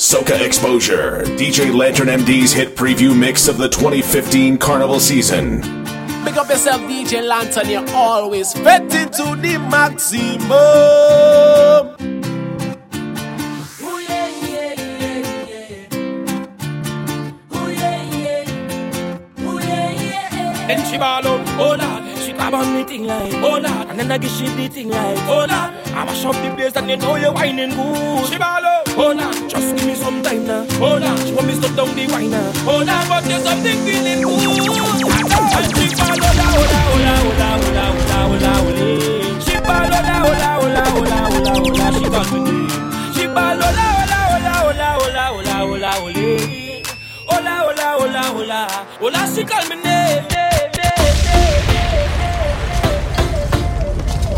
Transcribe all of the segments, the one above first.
Soca Exposure, DJ Lantern MD's hit preview mix of the 2015 Carnival season. Pick up yourself, DJ Lantern, you're always fitting to the maximum. Then she ball up, hold on. Grab on me thing like, hold up, And then I get shit the thing like, hold up. I mash up the place and you know you're whining good. Shibalo, hold up. Just give me some time now, hold up. She want me to down the wine now, hold up. But there's something feeling good. And Shibalo, hola, hola, hola, hola, hola, hola, hola, hola. Shibalo, hola, hola, hola, hola, hola, hola. She got me. Shibalo, hola, hola, hola, hola, hola, hola, hola, hola. Hola, hola, hola, hola, hola. She call me name.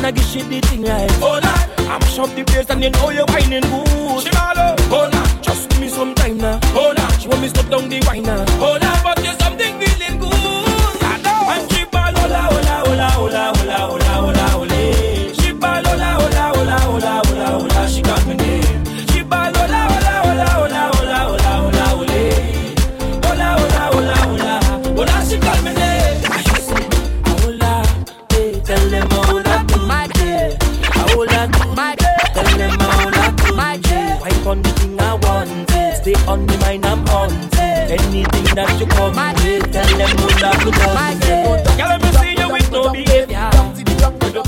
and I get shit the thing right. Hold on, I'm shop the place and you know you're whining good. Shimalo, hold on, just give me some time now. Hold on, she want me stop down the wine now. Hold on. Anything that you come with, tell them who that you love. Yeah, let me see you with no behavior.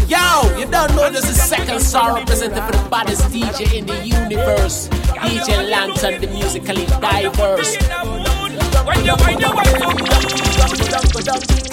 Yo, you don't know this is second star presented for the baddest DJ in the universe. DJ Lantern, the musically diverse. When you, when you, when you. Cause we got to see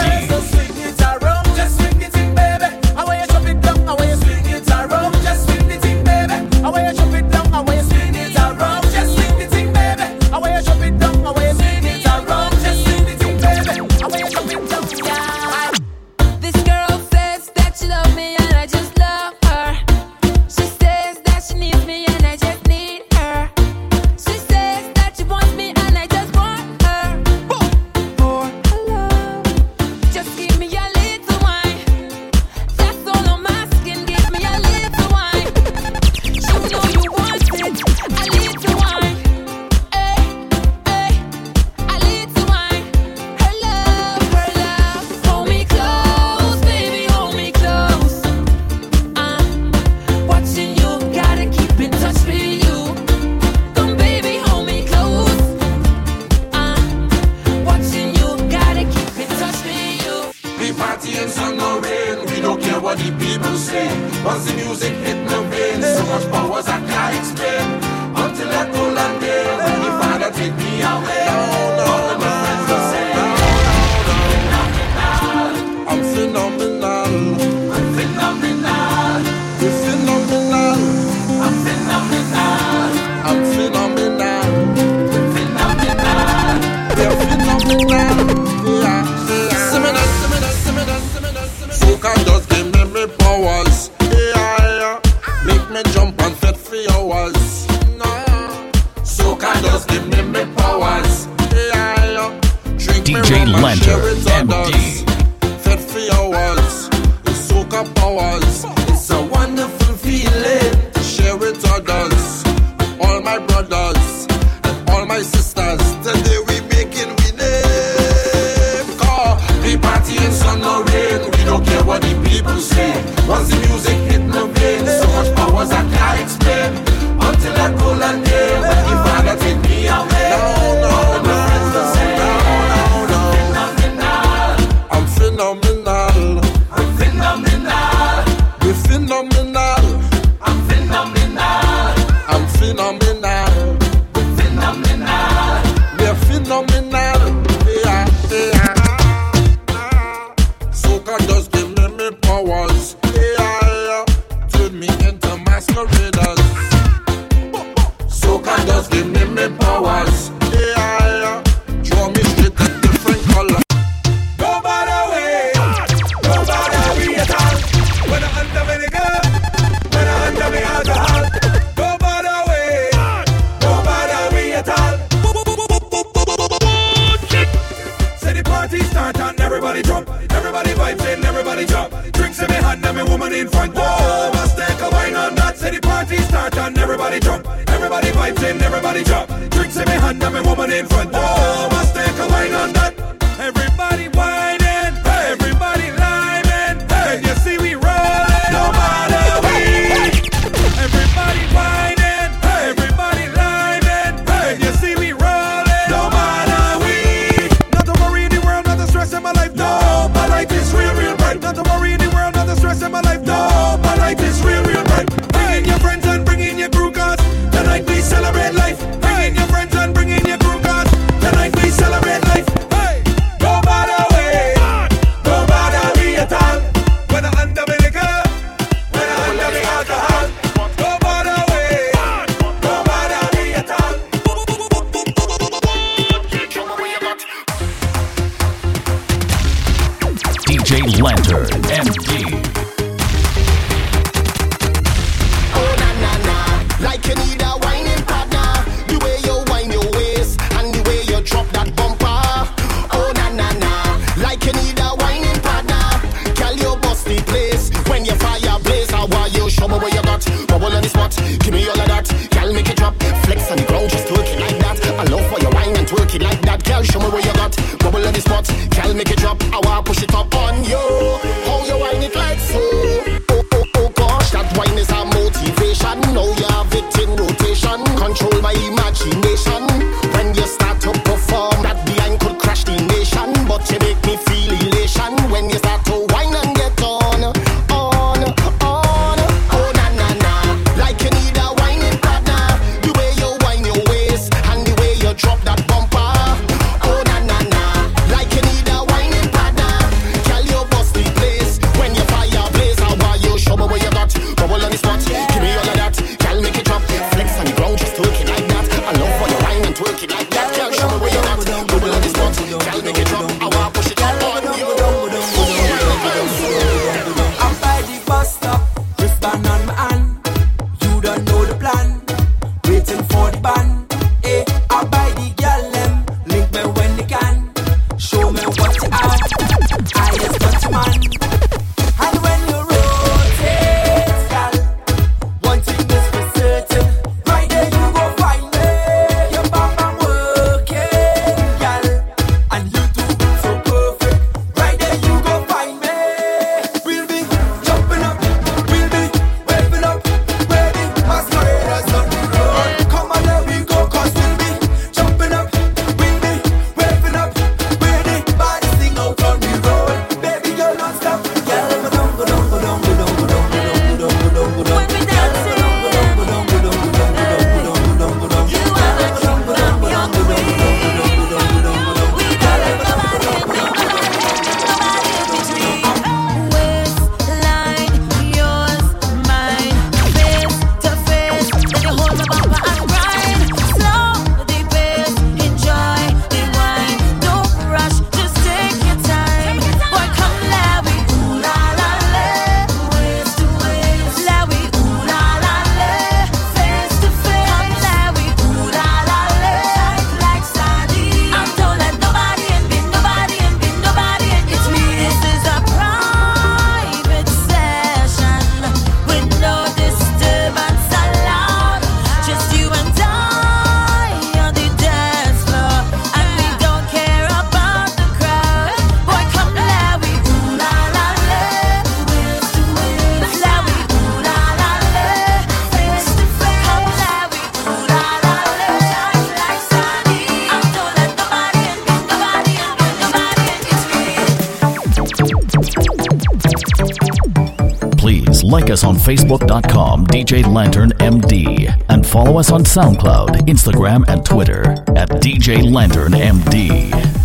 facebook.com DJ Lantern MD and follow us on SoundCloud, Instagram, and Twitter at DJ Lantern MD.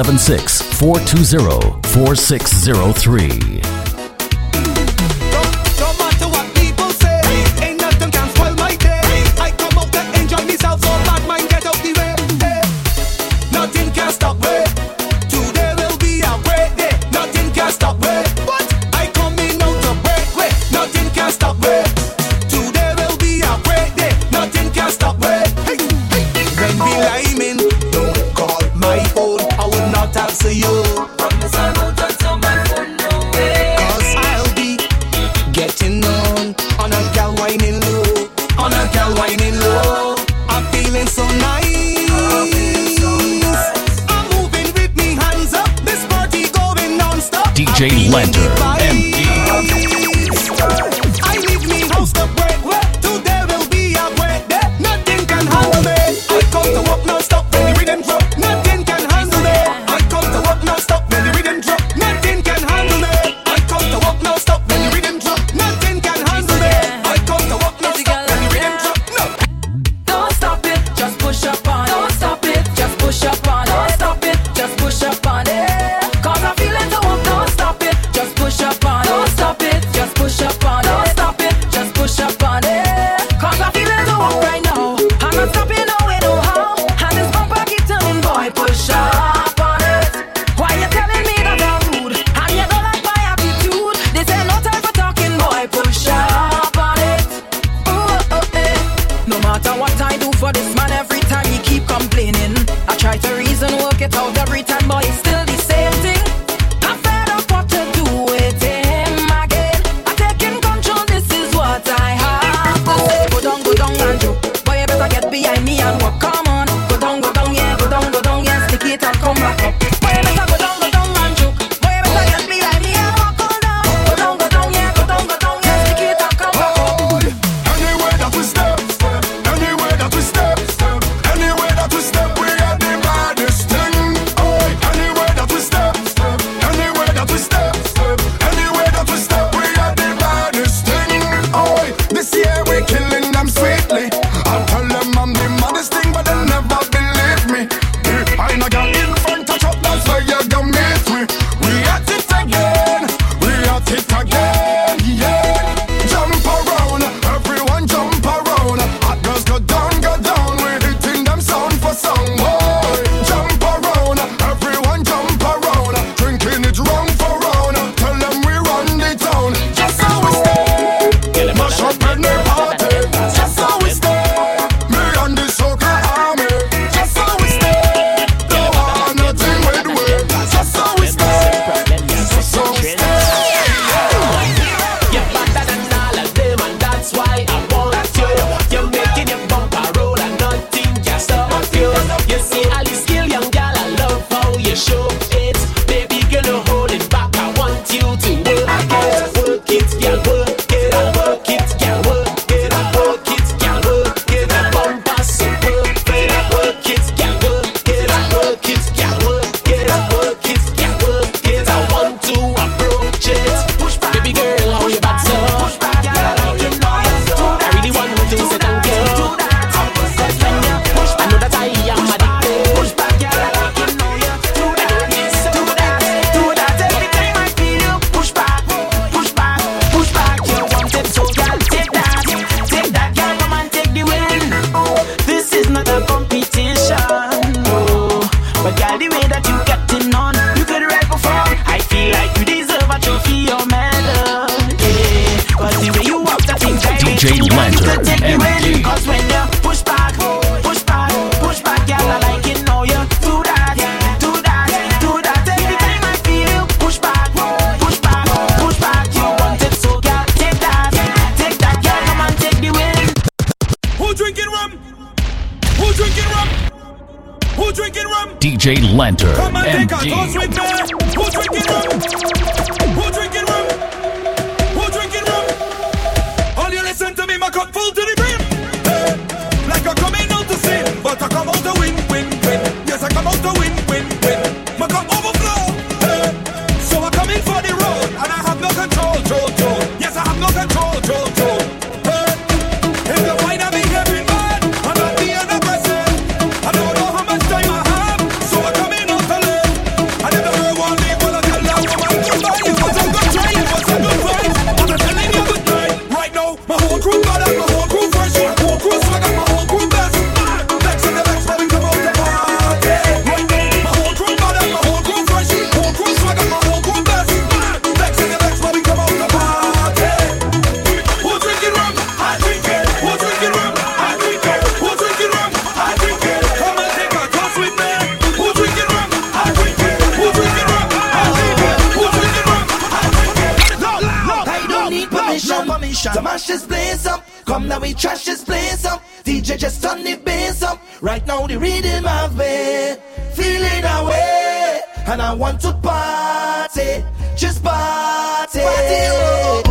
1 876 420 4603. Not answer you. And I want to party, just party. Oh,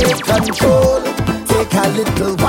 take control. Take a little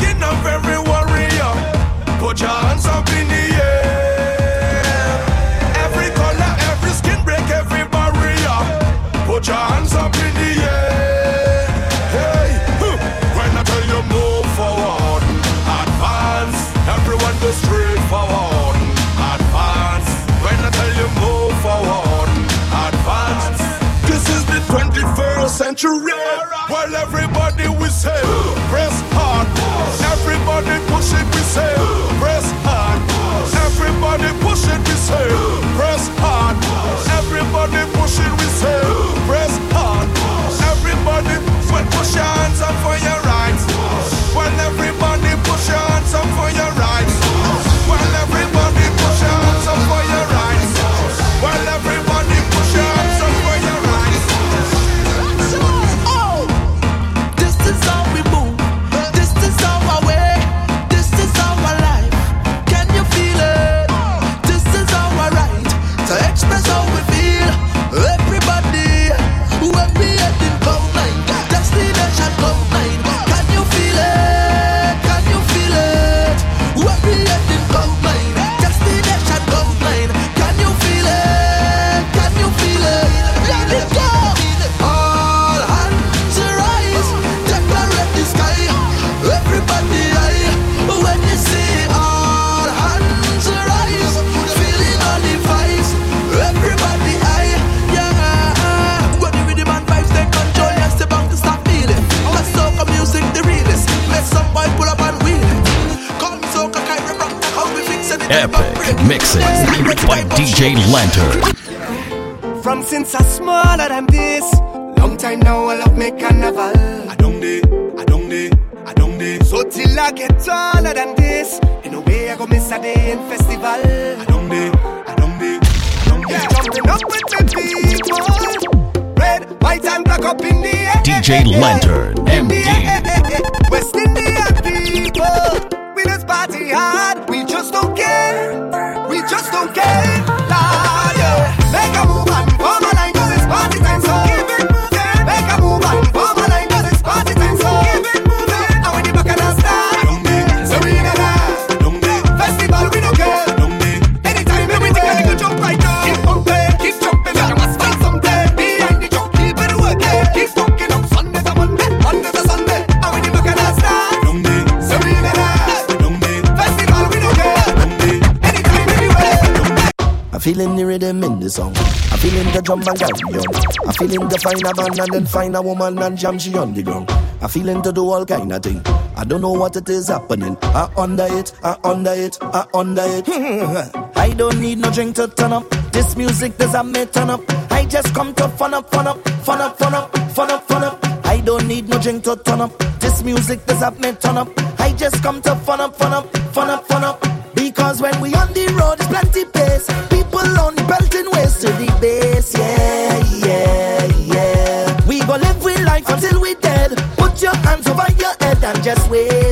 skin of every warrior. Put your hands up in the air. Every color, every skin, break every barrier. Put your hands up in the air. Hey, when I tell you move forward, advance. Everyone go straight forward, advance. When I tell you move forward, advance. This is the 21st century. Well, everybody. push it, we say, press hard. Everybody push it, we say, press hard. Everybody push it, we say, press hard. Everybody, put your hands up for your mixing by DJ Lantern. From since I smaller than this, long time now I love me carnival. I don't day, I don't day, I don't day. So till I get taller than this, in a way I go miss a day in festival. I don't day, I don't day, I don't day. Jumping up with the people, red, white and black up in the air. DJ Lantern, MD. feeling the rhythm in the song. I'm feeling the drum and carry on. I'm feeling the find a man and then find a woman and jam she on the ground. I'm feeling to do all kind of thing. I don't know what it is happening. I under it, I under it, I under it. I don't need no drink to turn up. This music does a me turn up. I just come to fun up, fun up, fun up, fun up, fun up, fun up. I don't need no drink to turn up. This music does have me turn up. I just come to fun up, fun up, fun up, fun up. Because when we on the road, it's plenty pace full on belting waist to the base. Yeah, yeah, yeah. We go live we life until we dead. Put your hands over your head and just wait.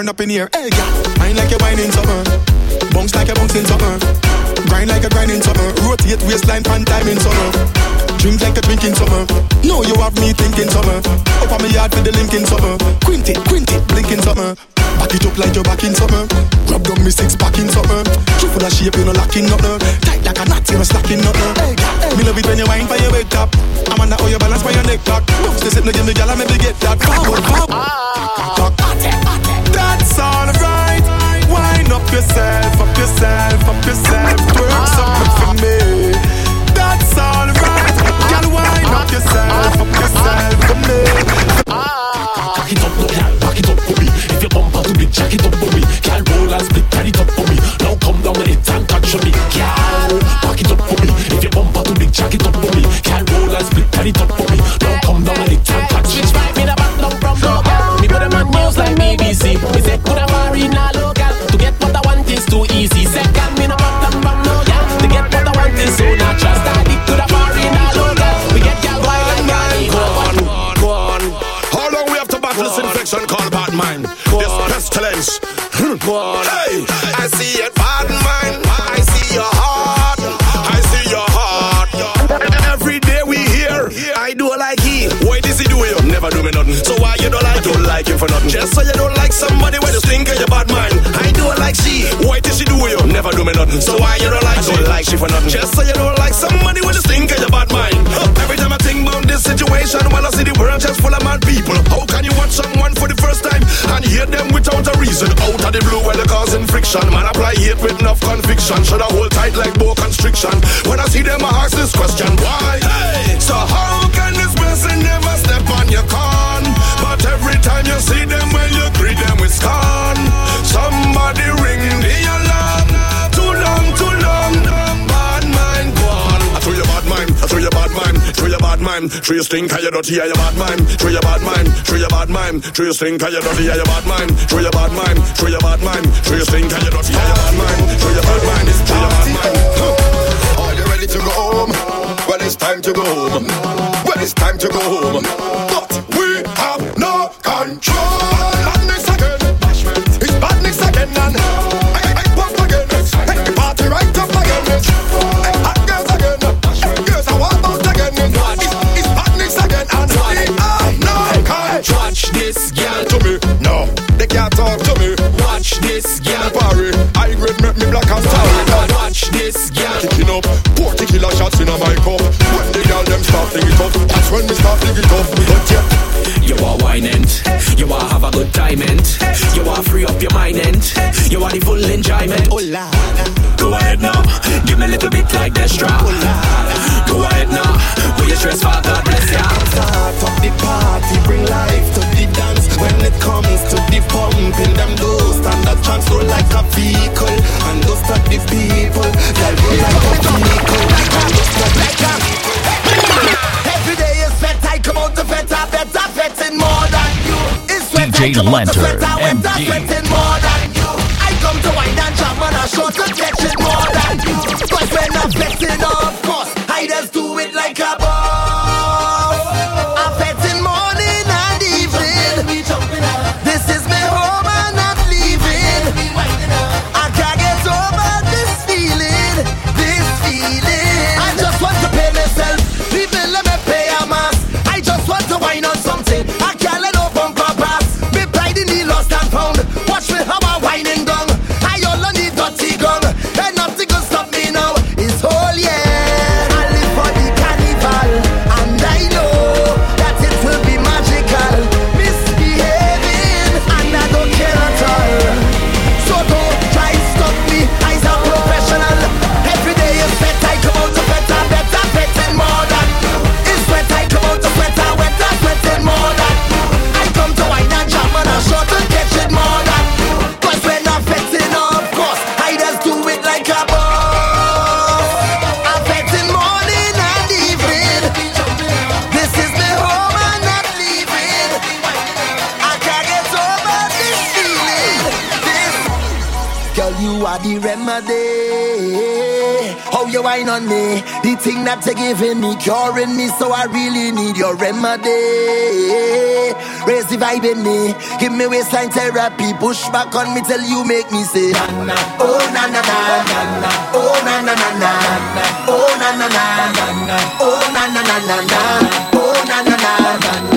Money you a earn up in here. Hey, girl, wine like you're whining summer. Bounce like you're bouncing summer. Grind like a grinding summer. Rotate waistline pan time in summer. Drink like a drinking summer. No, you have me thinking summer. Up on me yard for the linking summer. Quint it, quint it, blinking summer. Back it up like you're back in summer. Grab down me six pack in summer. True full of shape, you no lacking nothing. Tight like a knot, you no slacking nothing. Hey, hey. me love it when you wine for your wake top. I'm on how you balance for your neck back. Bounce this it, no give me gyal, I maybe get that. Forward, forward. That's alright. Wind up ah. Yourself, up yourself, up yourself. Twerk something for me. That's alright. Girl, wind up yourself, up yourself for me. Cock it up, no girl, back it up for me. If your bumper too big, jack it up for me. Girl, roll and split, carry it up for nothing. Just so you don't like somebody when you think of your bad mind. I do like she. Why does she do you? Never do me nothing. So why you don't like? she? Don't like she for nothing. Just so you don't like somebody when you think of your bad mind. Huh. Every time I think about this situation, while I see the world just full of mad people. How can you watch someone for the first time and hear them without a reason? Out of the blue while they're causing friction. Man, apply hate with enough conviction. Should I hold tight like bow constriction? When I see them, I ask this question: Why? Hey, so how can this person never step on your con? But every time you see them, well, you greet them with scorn. Somebody ring the alarm. Too long, too long. Bad mind, go on. I throw your bad mind. I throw your bad mind. Throw your bad mind. Throw your stink, how you dirty, how you bad mind. Throw your bad mind. Throw your bad mind. Throw your stink, how you dirty, how you bad mind. Throw your bad mind. Throw your bad mind. Throw your stink, how you dirty, how you bad mind. Throw your bad mind. Throw your bad mind. Are you ready to go home? Well, it's time to go home. Well, it's time to go home. But can't talk to me. Watch this girl. Parry, I grade make me black and sorry. DJ Lantern, MD. wine on me. The thing that you're giving me, curing me, so I really need your remedy. Raise the vibe in me, give me waistline therapy. Push back on me till you make me say, na, Oh na na na na na, oh na na na na na, oh na na na na na, oh na na na na na, oh na na na na.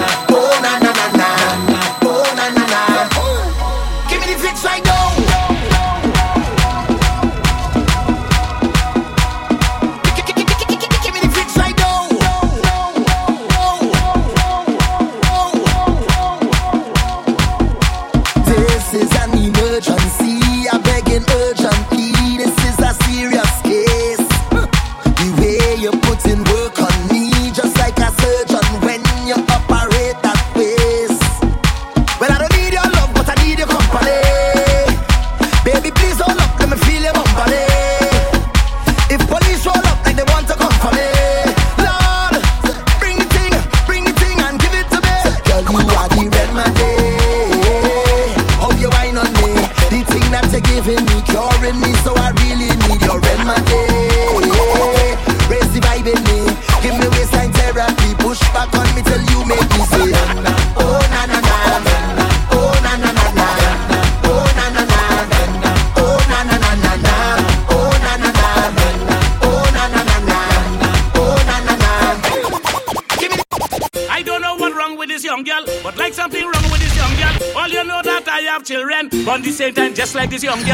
연기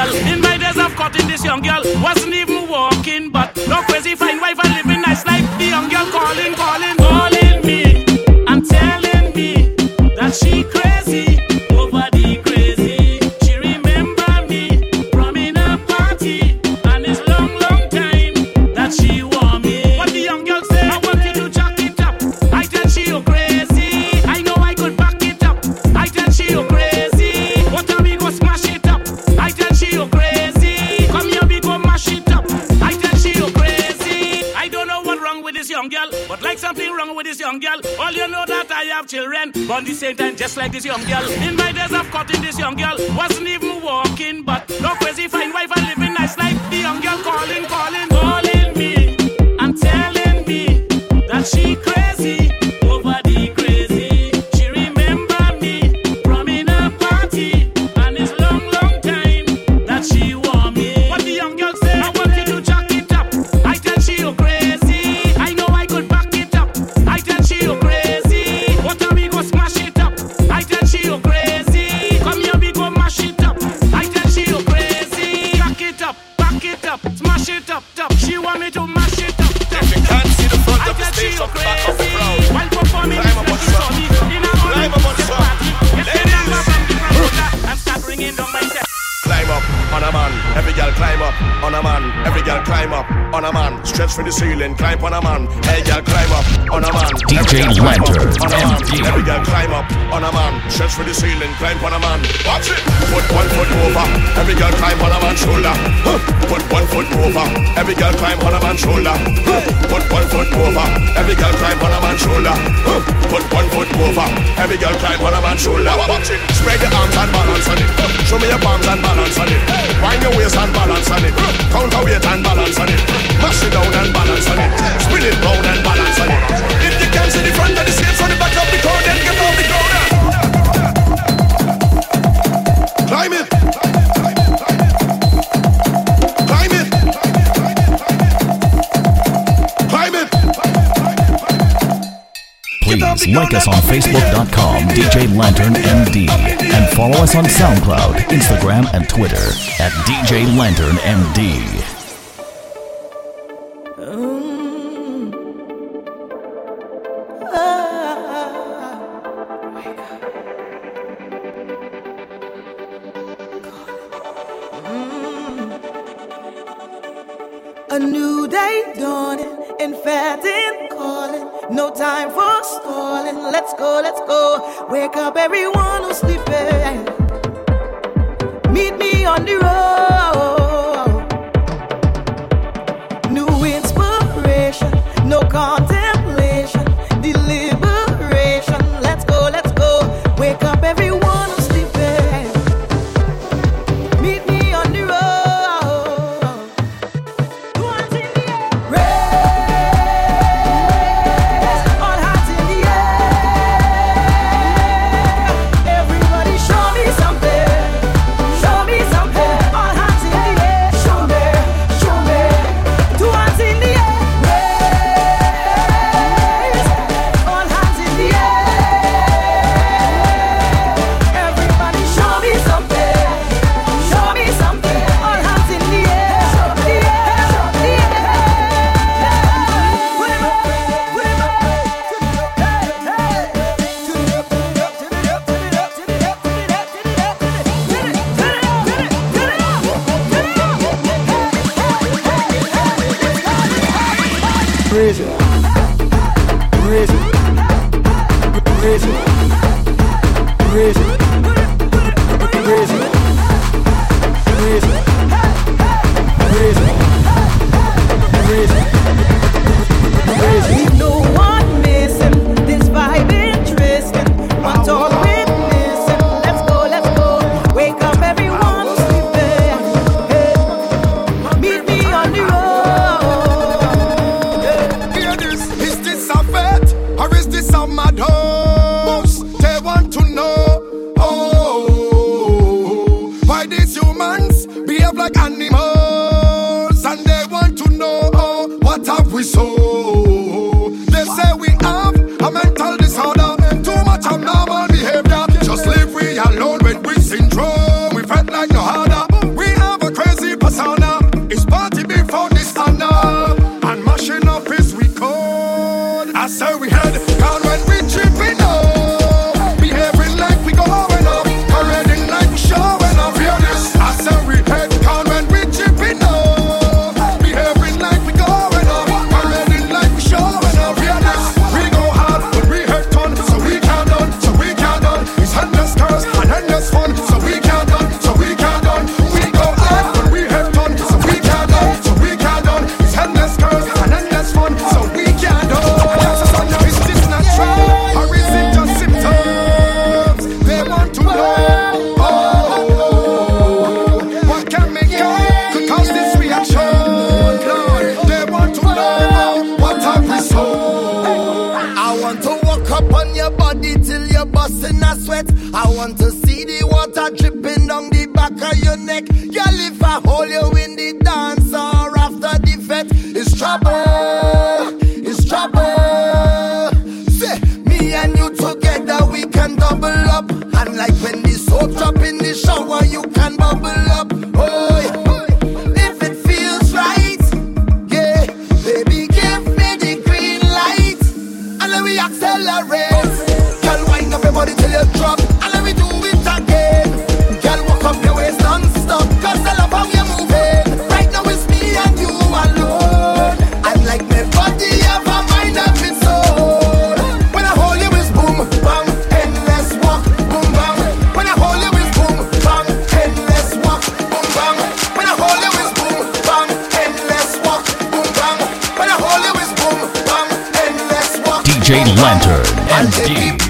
a man. Stretch for the ceiling, climb on a man. Hey, girl, climb up on a man. DJ Lantern, Every girl climb up on a man. Stretch for the ceiling, climb on a man. Watch it. Put one foot over. Every girl climb on a man's shoulder. Huh. Put one foot over. Every girl climb on a man's shoulder. Huh. Put one foot over. Every girl climb on a man's shoulder. Huh. Put one foot over. Every girl climb on a man's shoulder. Watch it. Spread your arms and balance on it. Show me your palms and balance on it. Wind your waist and balance on it. Counterweight and balance on it. Mash it down and balance on it. Spin it round and balance on it. If you can see the front of the scales on the back of the car, then get off the corner. Climb it. Climb it. Climb it. Please like us on Facebook.com DJ Lantern MD and follow us on SoundCloud, Instagram, and Twitter at DJ Lantern MD. Crazy. Crazy. DJ Lantern and D.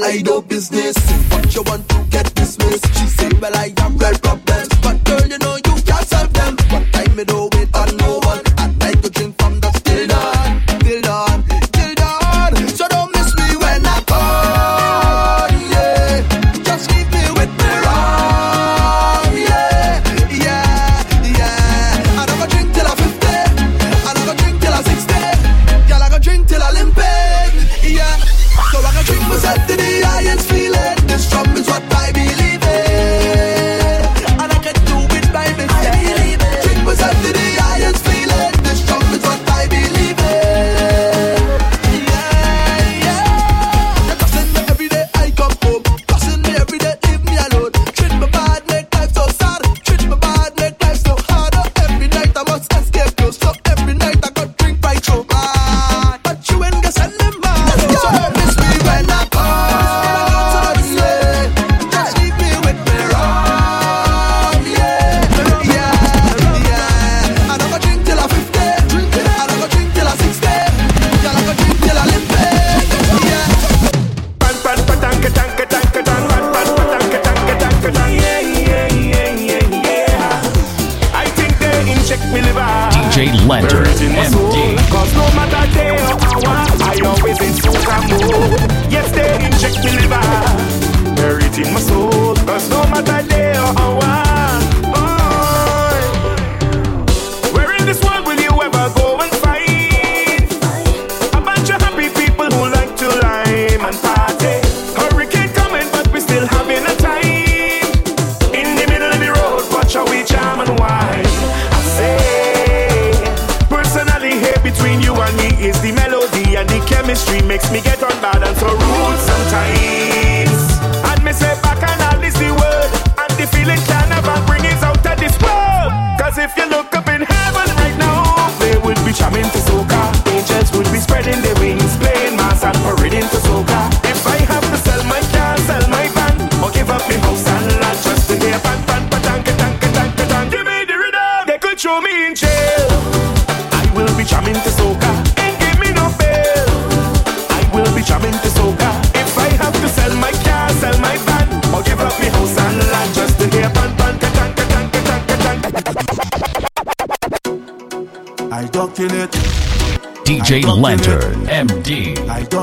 I do business, but you want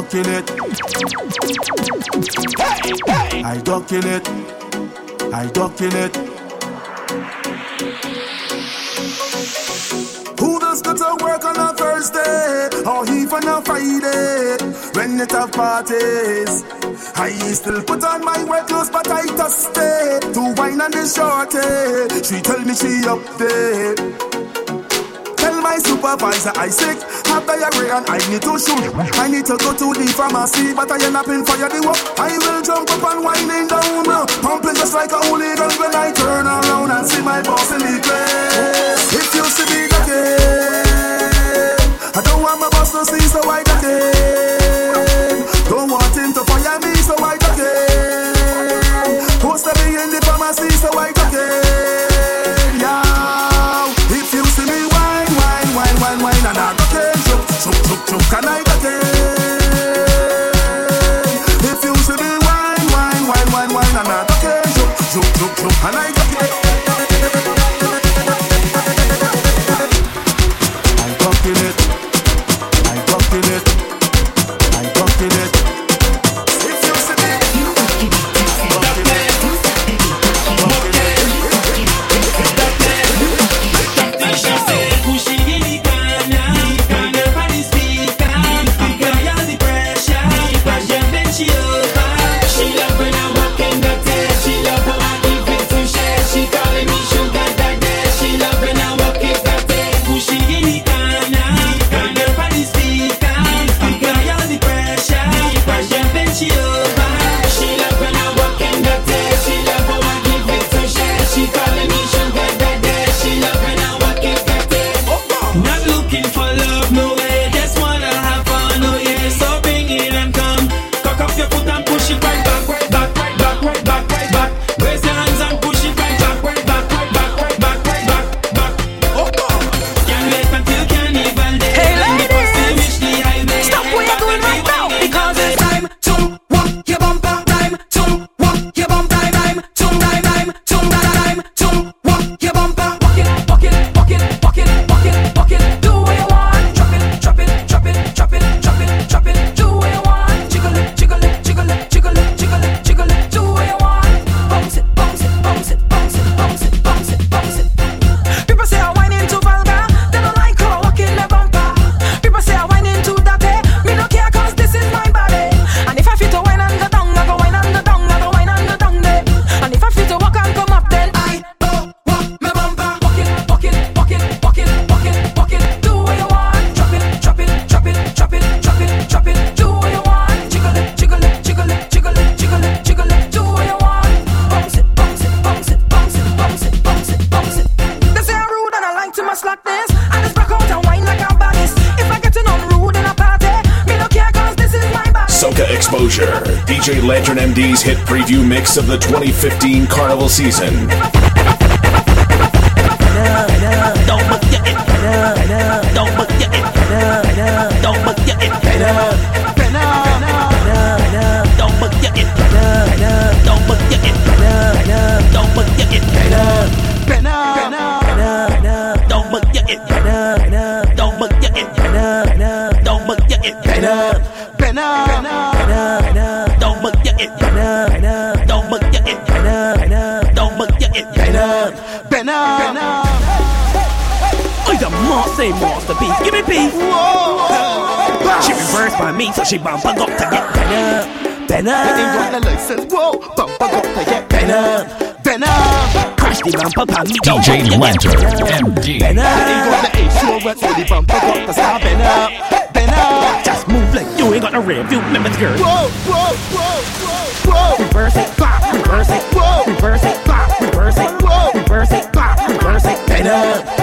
ducking it. Hey, hey. I ducking it. I ducking it. Who does get to work on a Thursday or even a Friday when it have parties? I still put on my wet clothes, but I just stay to wine and the shorty. She tell me she up there. Tell my supervisor I sick have diarrhea and I need to shoot. I need to go to the pharmacy, but I end up in fire the work. I will jump up and winding down, pumping just like a hooligan when I turn around and see my boss in the place. It used to be the day. I don't want my boss to see, so I got. I? If you wine, wine, wine, wine, wine, and I don't jump, jump, jump, jump, and I it. season. The master, master. Give me beat. She reversed by me, so she bump and up to get better, better. Ain't got the license, whoa, bumper got to get better, better. Crash the bumper pan me. DJ Lantern, MD. Ain't got the insurance, so the bumper got to stop better, better. Just move like you ain't got no rear view. Remember girl. Whoa, whoa, whoa, whoa, whoa. Reverse it, clap, reverse it, Whoa. reverse it, clap, reverse it, Whoa. reverse it, clap, reverse it, Better, better.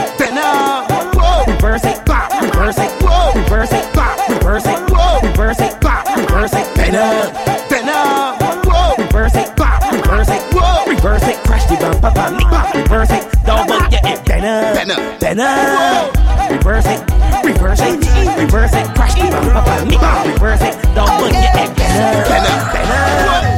Reverse it, reverse it, reverse it, crash the bumper pan me, clap, reverse it, double get it, better, Better. better.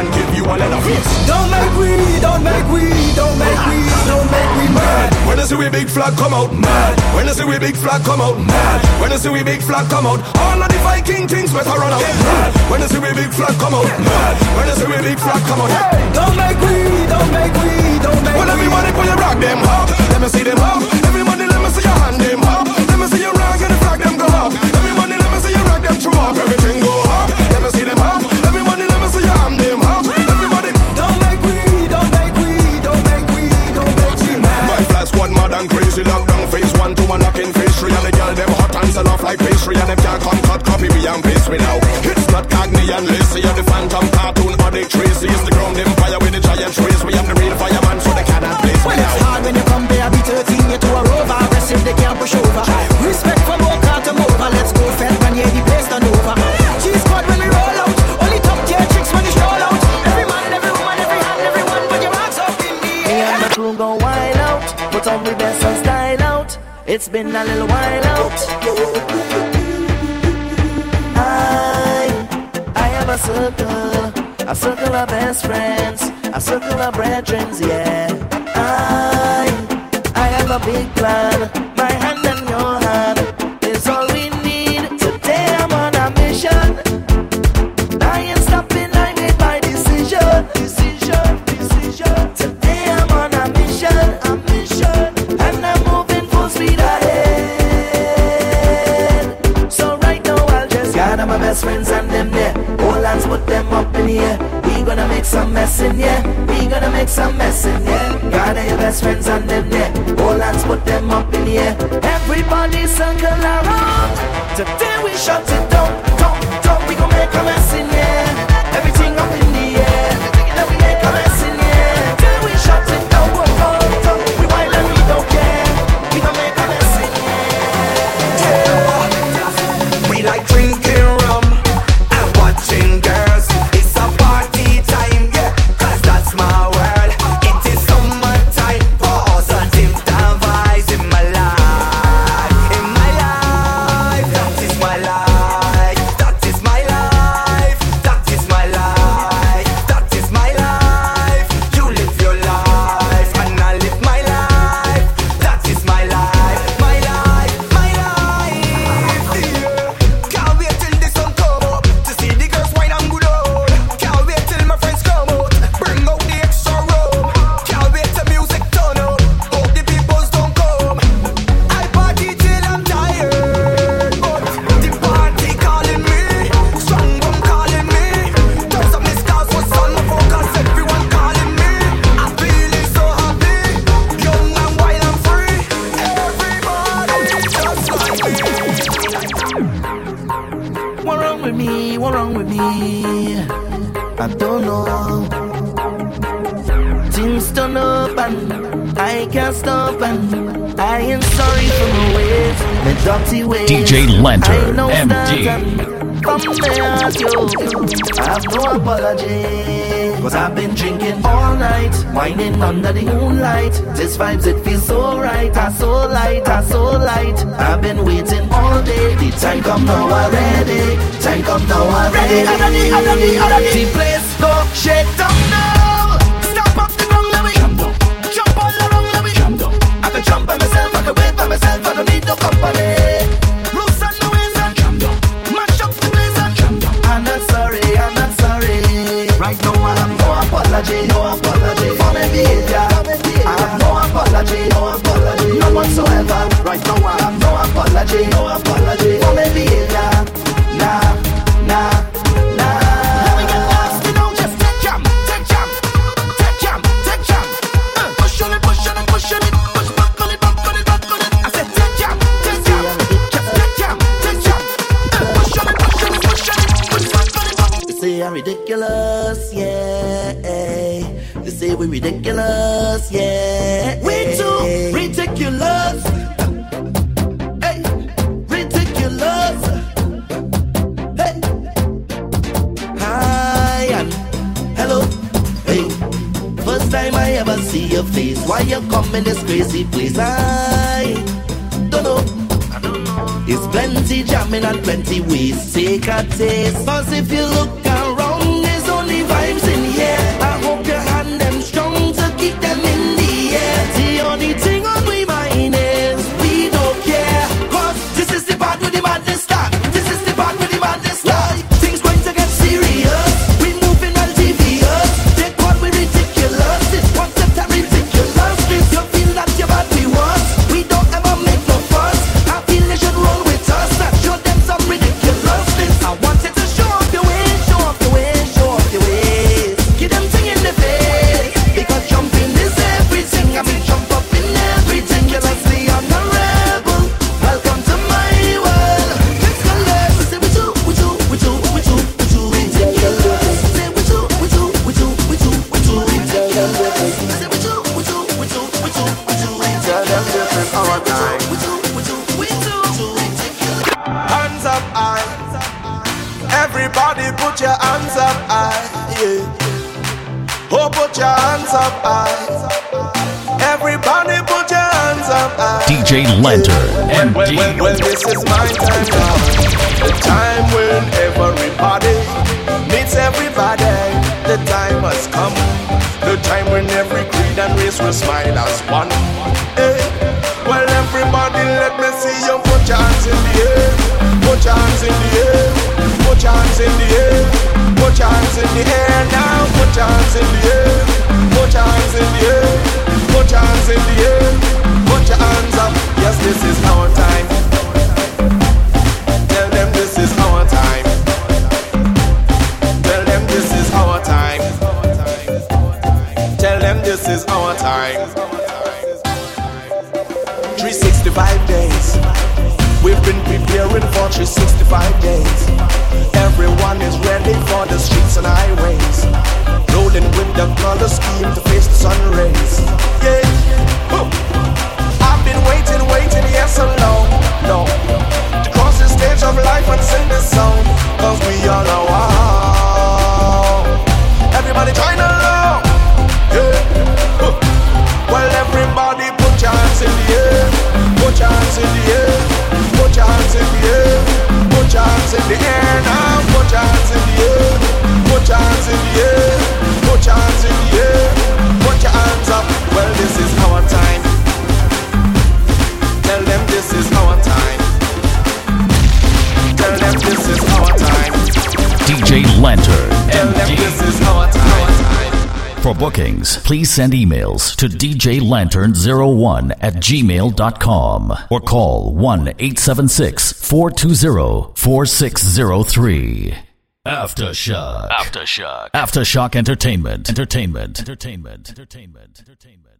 And give you a leather. Don't make we, don't make we, don't make we, don't make we mad. When I see we big flag come out, mad. When I see we big flag come out, mad. When I see we big flag come out, all of the Viking things better run out, mad. When I see we big flag come out, mad. When I see we big flag come out, Don't make we, don't make we, don't make Well, we. everybody put your rock them up. Let me see them up. Everybody, let me see your hand them up. Let me see your rock and the flag them go up. Everybody, let me see your rock them throw up. Everything come cut copy me and paste me now. It's not Cagney and Lacey. And the phantom cartoon addict Tracy. It's the ground empire with the giant race. We am the real fireman, so they cannot place me Well, now. it's hard when you compare B13 you to a rover. Aggressive, they can't push over. Respect for low car to mover. Let's go fed when you the place done over. G-squad when we roll out. Only top tier chicks when you stroll out. Every man, every woman, every hand, everyone. Put your hands up in the Me and my crew go wild out, put on the best and style out. It's been a little while out. Circle, a circle of best friends, a circle of brethren, yeah. I, I have a big plan. Some mess in here. We gonna make some mess in here. Gather your best friends and them there. All hands put them up in the air. Everybody circle around. Today we shut it down, down, Lantern no MD. I have no apology. Cause I've been drinking all night, whining under the moonlight. This vibes, it feels so right, I so light, I so light. I've been waiting all day, the time come now already. Time come now already. Ready, already, already, already. The place go shake down. say bookings, please send emails to djlantern01 at gmail.com or call 1 876 420 4603. Aftershock. Aftershock. Aftershock Entertainment. Entertainment. Entertainment. Entertainment. Entertainment.